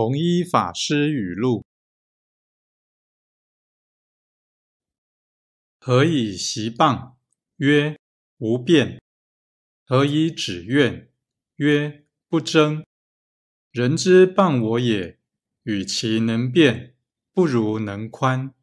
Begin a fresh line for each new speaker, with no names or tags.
弘一法师语录：何以习谤？曰：无辩。何以止怨？曰：不争。人之谤我也，与其能辩，不如能宽。